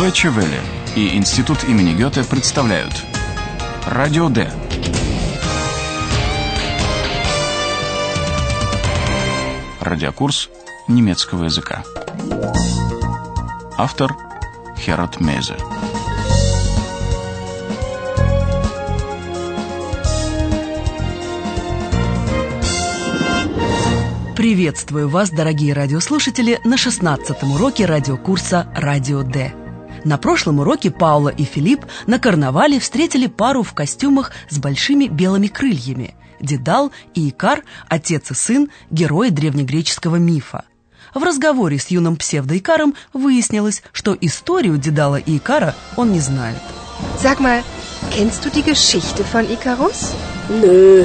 Deutsche Welle и Институт имени Гёте представляют Радио Д. Радиокурс немецкого языка. Автор Херат Мейзе. Приветствую вас, дорогие радиослушатели, на 16-м уроке радиокурса «Радио Д». На прошлом уроке Паула и Филипп на карнавале встретили пару в костюмах с большими белыми крыльями – Дедал и Икар, отец и сын, герои древнегреческого мифа. В разговоре с юным псевдоикаром выяснилось, что историю Дедала и Икара он не знает. Sag mal, kennst du die Geschichte von Icarus? Nö,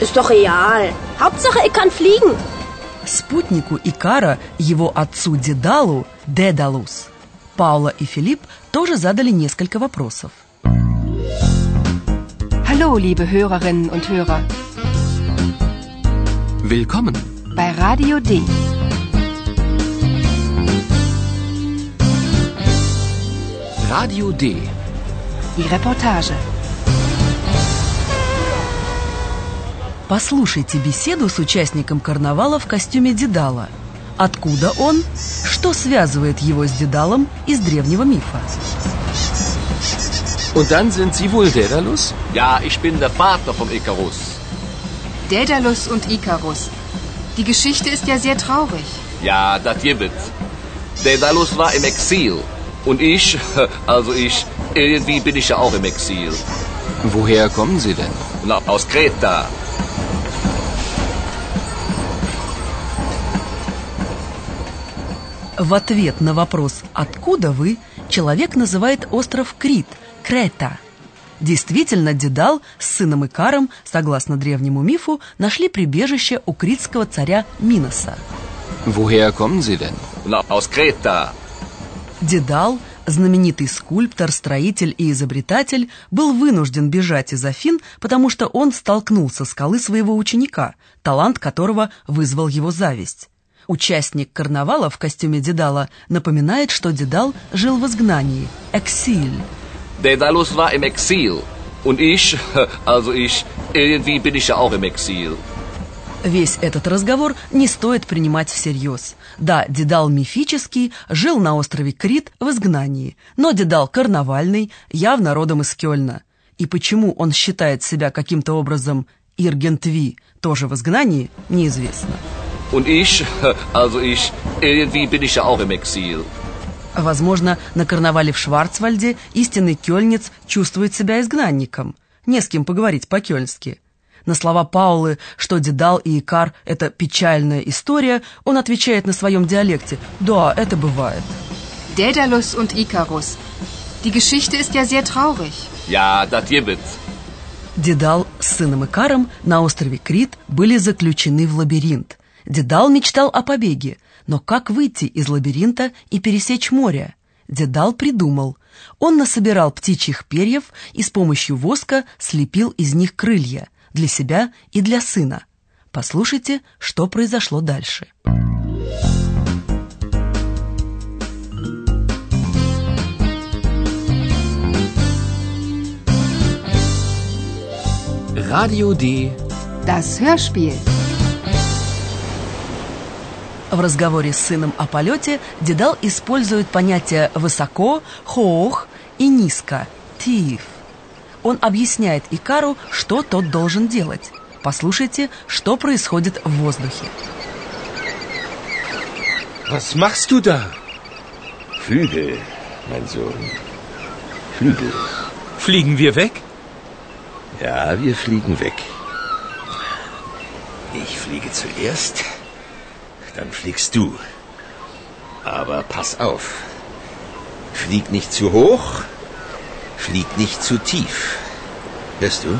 ist doch real. Hauptsache, ich kann fliegen. Спутнику Икара, его отцу Дедалу, Дедалус, Паула и Филипп тоже задали несколько вопросов. Hallo, liebe Hörerinnen und Hörer. Willkommen. Bei Radio D. Radio D. Die Reportage. Послушайте беседу с участником карнавала в костюме Дедала. Откуда он? Что связывает его с Дедалом из древнего мифа? Und dann sind Sie wohl Daedalus? Ja, ich bin der Vater vom Icarus. Daedalus und Icarus. Die Geschichte ist ja sehr traurig. Ja, das gibt Daedalus war im Exil. Und ich, also ich, irgendwie bin ich ja auch im Exil. Woher kommen Sie denn? Na, aus Kreta. В ответ на вопрос «Откуда вы?» человек называет остров Крит – Крета. Действительно, Дедал с сыном Икаром, согласно древнему мифу, нашли прибежище у критского царя Миноса. Woher kommen Sie denn? Na, aus Kreta. Дедал, знаменитый скульптор, строитель и изобретатель, был вынужден бежать из Афин, потому что он столкнулся с скалы своего ученика, талант которого вызвал его зависть. Участник карнавала в костюме Дедала напоминает, что Дедал жил в изгнании, эксиль. Daedalus war im Exil. Und ich, also ich, irgendwie bin ich ja auch im Exil. Весь этот разговор не стоит принимать всерьез. Да, Дедал мифический, жил на острове Крит в изгнании, но Дедал карнавальный, явно родом из Кёльна. И почему он считает себя каким-то образом Иргентви, тоже в изгнании, неизвестно. Und ich, also ich, irgendwie bin ich ja auch im Exil. Возможно, на карнавале в Шварцвальде истинный кёльнец чувствует себя изгнанником. Не с кем поговорить по-кёльнски. На слова Паулы, что Дедал и Икар – это печальная история, он отвечает на своем диалекте «Да, это бывает». Daedalus und Icarus. Die Geschichte ist ja sehr traurig. Ja, das gibt Дедал с сыном Икаром на острове Крит были заключены в лабиринт. Дедал мечтал о побеге, но как выйти из лабиринта и пересечь море? Дедал придумал. Он насобирал птичьих перьев и с помощью воска слепил из них крылья для себя и для сына. Послушайте, что произошло дальше. Radio D. Das Hörspiel. В разговоре с сыном о полете Дедал использует понятия «высоко», «хоох» и «низко» – «тиф». Он объясняет Икару, что тот должен делать. Послушайте, что происходит в воздухе. Was machst du da? Flügel, mein Sohn. Flügel. Fliegen wir weg? Ja, wir fliegen weg. Ich fliege zuerst, dann fliegst du. Aber pass auf. Flieg nicht zu hoch, flieg nicht zu tief. Hörst du?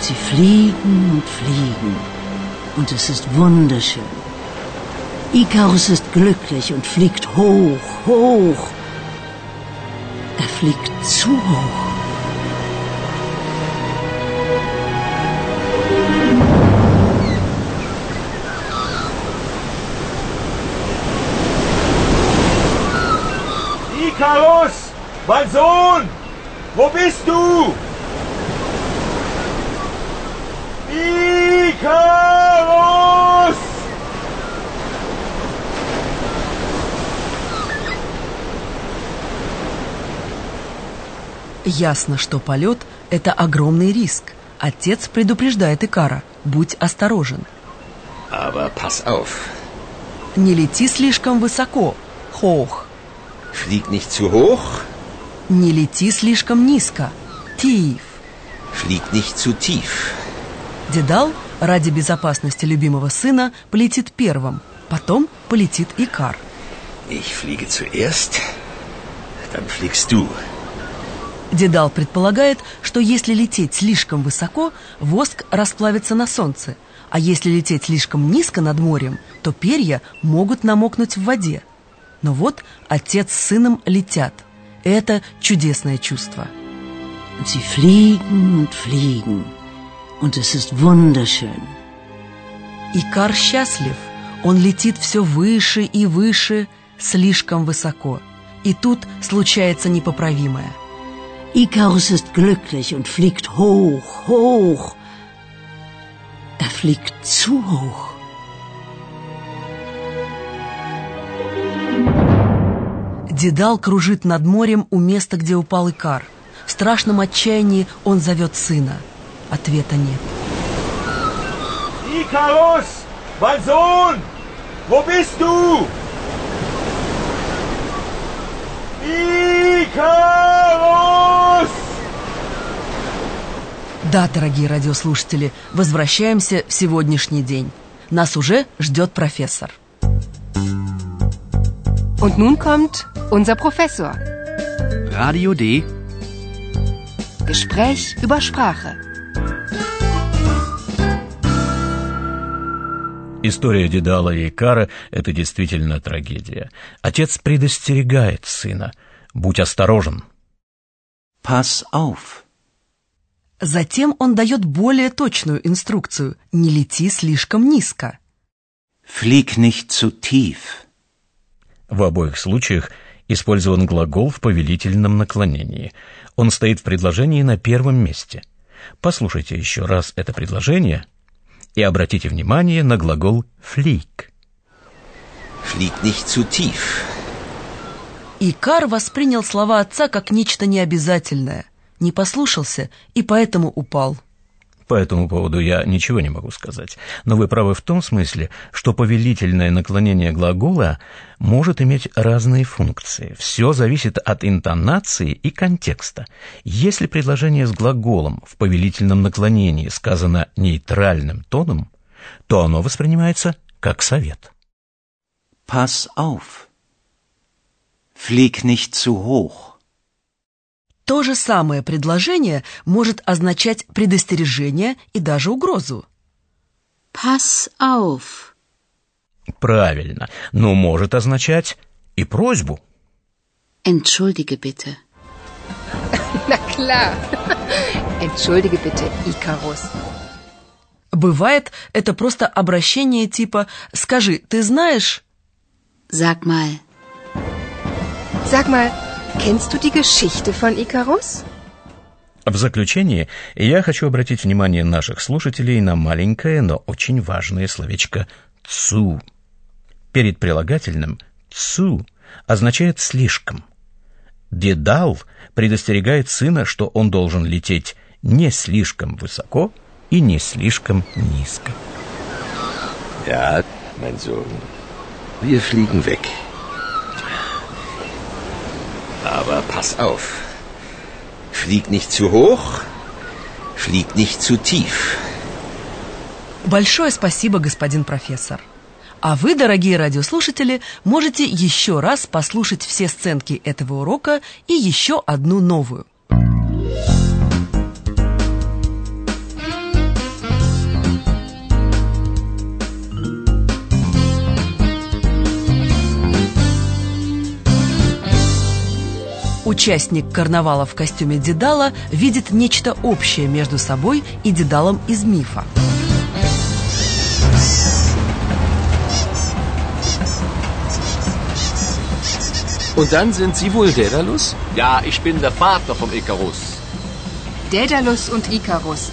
Sie fliegen und fliegen. Und es ist wunderschön. Ikarus ist glücklich und fliegt hoch, hoch. Er fliegt zu hoch. Ikarus! Mein Sohn! Wo bist du? Ясно, что полет – это огромный риск. Отец предупреждает Икара – будь осторожен. Aber pass auf. Не лети слишком высоко – хох. Flieg nicht zu hoch, Не лети слишком низко – тиф. flieg nicht zu tief. Дедал ради безопасности любимого сына полетит первым, потом полетит Икар. Ich fliege zuerst, dann fliegst du. Дедал предполагает, что если лететь слишком высоко, воск расплавится на солнце, а если лететь слишком низко над морем, то перья могут намокнуть в воде. Но вот отец с сыном летят. Это чудесное чувство. Sie fliegen und fliegen. Und es ist wunderschön. Икар счастлив. Он летит все выше и выше, слишком высоко. И тут случается непоправимое. Icarus ist glücklich und fliegt hoch, hoch. Er fliegt zu hoch. Дедал кружит над морем у места, где упал Икар. В страшном отчаянии он зовет сына. Ответа нет. Mein Sohn! Wo bist du? Ikarus! Да, дорогие радиослушатели, возвращаемся в сегодняшний день. Нас уже ждет профессор. Und nun kommt unser Professor. Radio D. Gespräch über Sprache. История Дедала и Икара – это действительно трагедия. Отец предостерегает сына. Будь осторожен. Pass auf. Затем он дает более точную инструкцию – не лети слишком низко. Flieg nicht zu tief. В обоих случаях использован глагол в повелительном наклонении. Он стоит в предложении на первом месте. Послушайте еще раз это предложение и обратите внимание на глагол «flieg». Flieg nicht zu tief. Икар воспринял слова отца как нечто необязательное, не послушался и поэтому упал. По этому поводу я ничего не могу сказать. Но вы правы в том смысле, что повелительное наклонение глагола может иметь разные функции. Все зависит от интонации и контекста. Если предложение с глаголом в повелительном наклонении сказано нейтральным тоном, то оно воспринимается как совет. Pass auf. Flieg nicht zu hoch. То же самое предложение может означать предостережение и даже угрозу. Pass auf. Правильно, но может означать и просьбу. Entschuldige bitte. Na klar. Entschuldige bitte, Icarus. Бывает, это просто обращение типа «Скажи, ты знаешь...» Sag mal, Sag mal, kennst du die Geschichte von Icarus? В заключение я хочу обратить внимание наших слушателей на маленькое, но очень важное словечко «цу». Перед прилагательным «цу» означает «слишком». Дедал предостерегает сына, что он должен лететь не слишком высоко и не слишком низко. Ja, mein Sohn. Wir fliegen weg. Aber pass auf. Flieg nicht zu hoch, flieg nicht zu tief. Большое спасибо, господин профессор. А вы, дорогие радиослушатели, можете еще раз послушать все сценки этого урока и еще одну новую. Участник карнавала в костюме Дедала видит нечто общее между собой и Дедалом из мифа. Und dann sind Sie wohl Daedalus? Ja, ich bin der Vater vom Icarus. Daedalus und Icarus.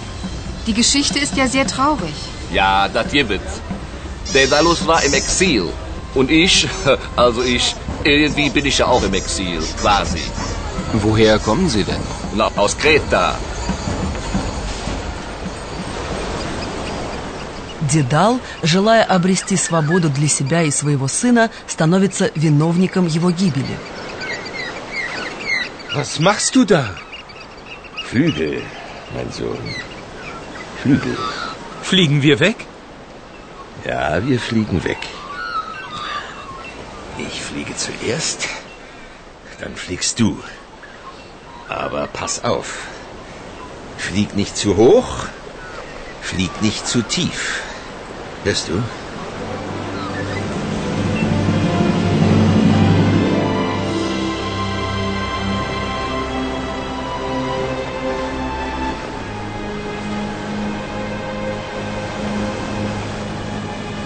Die Geschichte ist ja sehr traurig. Ja, das gibt. Daedalus war im Exil. Und ich, also ich, irgendwie bin ich ja auch im Exil, quasi. Woher kommen Sie denn? Na, aus Kreta. Дедал, желая обрести свободу для себя и своего сына, становится виновником его гибели. Was machst du da? Flügel, mein Sohn. Flügel. Fliegen wir weg? Ja, wir fliegen weg. Fliege zuerst, dann fliegst du. Aber pass auf. Flieg nicht zu hoch, flieg nicht zu tief. Hörst du?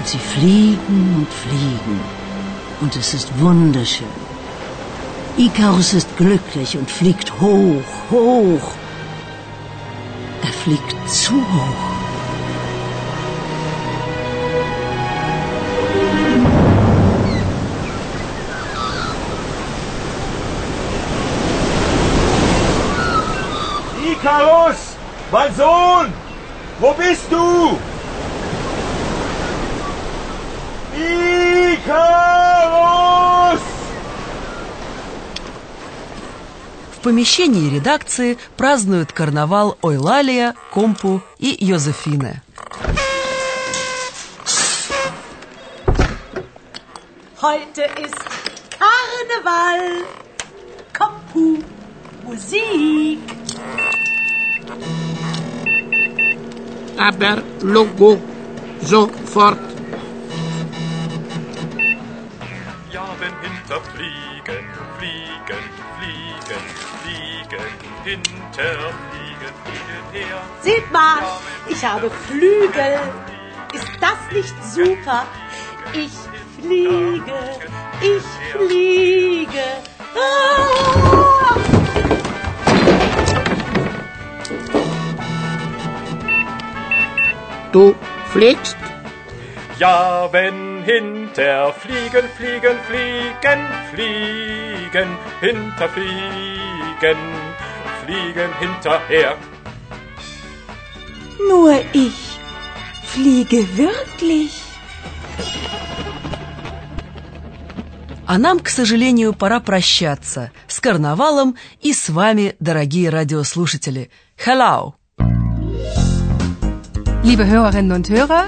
Sie fliegen und fliegen. Und es ist wunderschön. Ikarus ist glücklich und fliegt hoch, hoch. Er fliegt zu hoch. Ikarus! Mein Sohn! Wo bist du? Ikarus! Помещении редакции празднуют карнавал Ойлалия, Компу и Йозефине. Heute ist Karneval. Kompu, Musik. Aber Logo sofort. Ja, wenn hinter Seht mal, ich habe Flügel. Ist das nicht super? Ich fliege, ich fliege. Ah! Du fliegst? Ja, wenn hinter fliegen, fliegen, fliegen, fliegen, hinter fliegen, fliegen hinterher. Nur ich fliege wirklich. А нам, к сожалению, пора прощаться с карнавалом и с вами, дорогие радиослушатели. Hello! Liebe Hörerinnen und Hörer,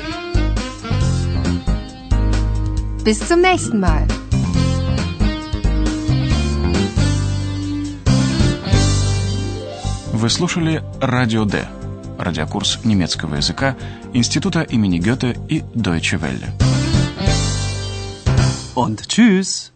bis zum nächsten Mal. Вы слушали «Радио Д» – радиокурс немецкого языка Института имени Гёте и Deutsche Welle. Und tschüss!